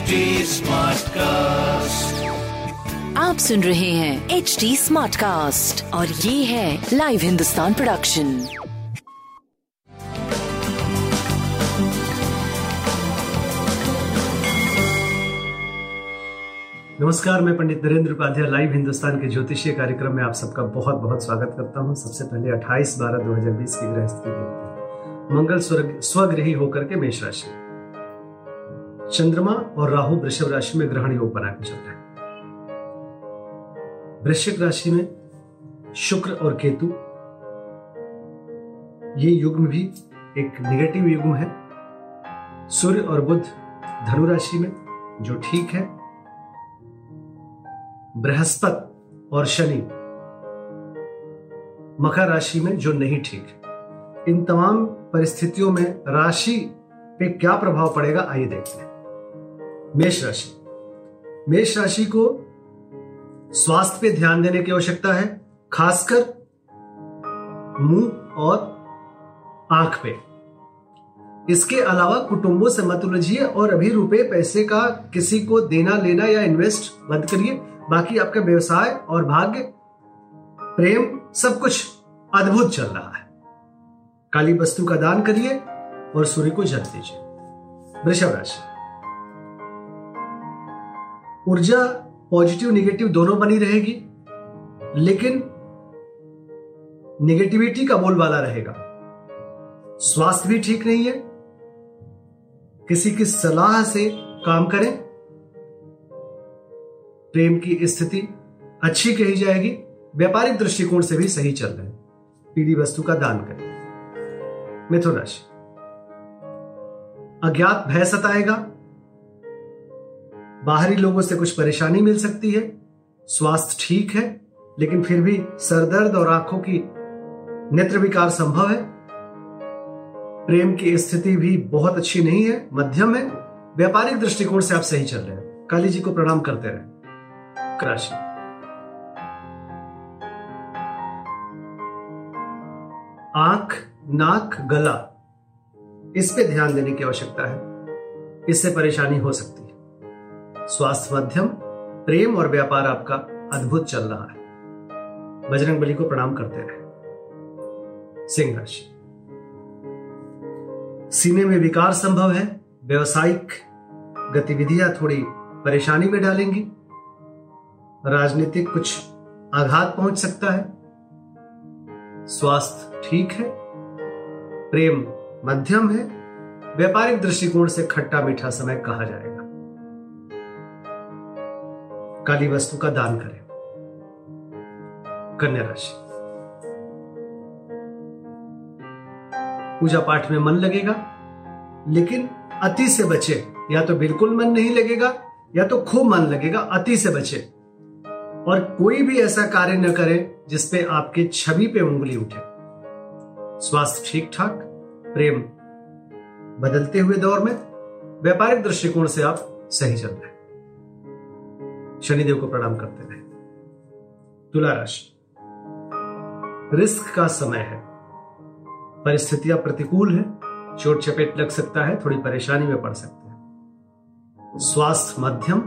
HD Smartcast. आप सुन रहे हैं एच डी स्मार्ट कास्ट और ये है लाइव हिंदुस्तान प्रोडक्शन नमस्कार मैं पंडित नरेंद्र उपाध्याय लाइव हिंदुस्तान के ज्योतिषीय कार्यक्रम में आप सबका बहुत बहुत स्वागत करता हूँ। सबसे पहले 28 बारह 2020 की ग्रह स्थिति देखते हैं। मंगल स्वर्ग स्वग्रही होकर के मेष राशि। चंद्रमा और राहु वृषभ राशि में ग्रहण योग बना के चल रहे हैं। वृश्चिक राशि में शुक्र और केतु, ये युग्म भी एक निगेटिव युग्म है। सूर्य और बुध धनु राशि में, जो ठीक है। बृहस्पति और शनि, मकर राशि में जो नहीं ठीक है। इन तमाम परिस्थितियों में राशि पे क्या प्रभाव पड़ेगा, आइए देखते हैं। मेष राशि। मेष राशि को स्वास्थ्य पे ध्यान देने की आवश्यकता है, खासकर मुँह और आँख पे। इसके अलावा कुटुंबों से मत उलझिए और अभी रुपए, पैसे का किसी को देना, लेना या इन्वेस्ट बंद करिए। बाकी आपका व्यवसाय और भाग्य, प्रेम, सब कुछ अद्भुत चल रहा है। काली वस्तु का दान करिए और सूर्य को जल दीजिए। वृषभ राशि। ऊर्जा पॉजिटिव निगेटिव दोनों बनी रहेगी, लेकिन निगेटिविटी का बोलबाला रहेगा। स्वास्थ्य भी ठीक नहीं है। किसी की सलाह से काम करें। प्रेम की स्थिति अच्छी कही जाएगी। व्यापारिक दृष्टिकोण से भी सही चल रहे हैं। वस्तु का दान करें। मिथुन राशि। अज्ञात भय सताएगा। बाहरी लोगों से कुछ परेशानी मिल सकती है। स्वास्थ्य ठीक है, लेकिन फिर भी सरदर्द और आँखों की नेत्र विकार संभव है। प्रेम की स्थिति भी बहुत अच्छी नहीं है, मध्यम है। व्यापारिक दृष्टिकोण से आप सही चल रहे हैं। काली जी को प्रणाम करते रहे। राशि। आँख, नाक, गला, इस पे ध्यान देने की आवश्यकता है। इससे परेशानी हो सकती है स्वास्थ्य मध्यम प्रेम और व्यापार आपका अद्भुत चल रहा है। बजरंग बली को प्रणाम करते रहे। सिंह राशि सीने में विकार संभव है, व्यवसायिक गतिविधियाँ थोड़ी परेशानी में डालेंगी। राजनीतिक कुछ आघात पहुँच सकता है। स्वास्थ्य ठीक है, प्रेम मध्यम है, व्यापारिक दृष्टिकोण से खट्टा मीठा समय कहा जाएगा। काली वस्तु का दान करें। कन्या राशि। पूजा पाठ में मन लगेगा, लेकिन अति से बचे, या तो बिल्कुल मन नहीं लगेगा, या तो खूब मन लगेगा, अति से बचे। और कोई भी ऐसा कार्य न करे जिसपे आपके छवि पे उंगली उठे। स्वास्थ्य ठीक ठाक प्रेम बदलते हुए दौर में, व्यापारिक दृष्टिकोण से आप सही चल रहे शनिदेव को प्रणाम करते रहे। तुला राशि रिस्क का समय है। परिस्थितियाँ प्रतिकूल है, चोट चपेट लग सकता है, थोड़ी परेशानी में पड़ सकते हैं। स्वास्थ्य मध्यम,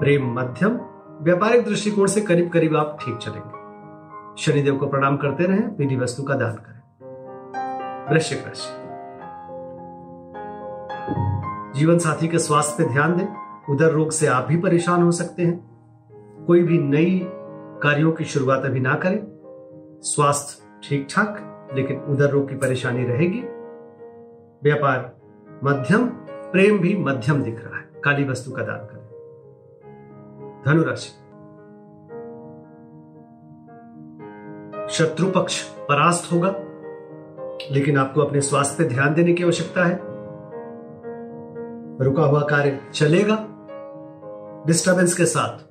प्रेम मध्यम, व्यापारिक दृष्टिकोण से करीब करीब आप ठीक चलेंगे। शनिदेव को प्रणाम करते रहें पीली वस्तु का दान करें। वृश्चिक राशि। जीवन साथी के स्वास्थ्य पे ध्यान दें। उधर रोग से आप भी परेशान हो सकते हैं। कोई भी नई कार्यों की शुरुआत अभी ना करें। स्वास्थ्य ठीक ठाक लेकिन उधर रोग की परेशानी रहेगी। व्यापार मध्यम, प्रेम भी मध्यम दिख रहा है। काली वस्तु का दान करें। धनुराशि। शत्रु पक्ष परास्त होगा, लेकिन आपको अपने स्वास्थ्य पर ध्यान देने की आवश्यकता है। रुका हुआ कार्य चलेगा। डिस्टरबेंस के साथ।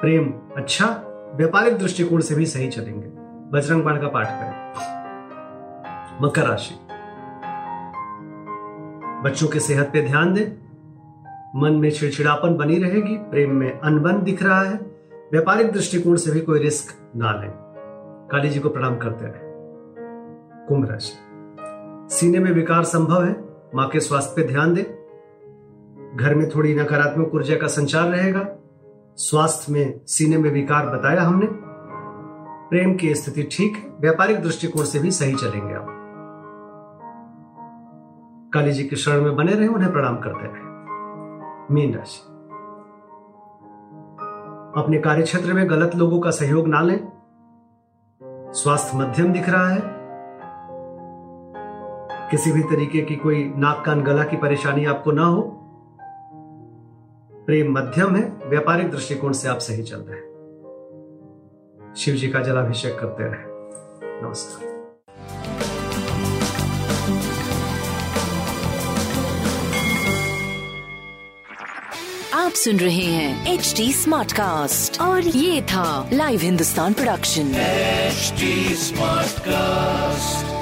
प्रेम अच्छा व्यापारिक दृष्टिकोण से भी सही चलेंगे। बजरंग बाण का पाठ करें। मकर राशि। बच्चों के सेहत पे ध्यान दें। मन में चिड़चिड़ापन बनी रहेगी, प्रेम में अनबन दिख रहा है। व्यापारिक दृष्टिकोण से भी कोई रिस्क ना लें। काली जी को प्रणाम करते रहे। कुंभ राशि। सीने में विकार संभव है। माँ के स्वास्थ्य पे ध्यान दें। घर में थोड़ी नकारात्मक ऊर्जा का संचार रहेगा। स्वास्थ्य में, सीने में विकार बताया हमने। प्रेम की स्थिति ठीक व्यापारिक दृष्टिकोण से भी सही चलेंगे आप। काली जी के शरण में बने रहे, उन्हें प्रणाम करते रहे। मीन राशि। अपने कार्य क्षेत्र में गलत लोगों का सहयोग ना लें। स्वास्थ्य मध्यम दिख रहा है। किसी भी तरीके की कोई नाक कान गला की परेशानी आपको ना हो। प्रेम मध्यम है, व्यापारिक दृष्टिकोण से आप सही चल रहे हैं। शिव जी का जलाभिषेक करते रहे। नमस्कार। आप सुन रहे हैं एच डी स्मार्ट कास्ट और ये था live Hindustan production H smart cast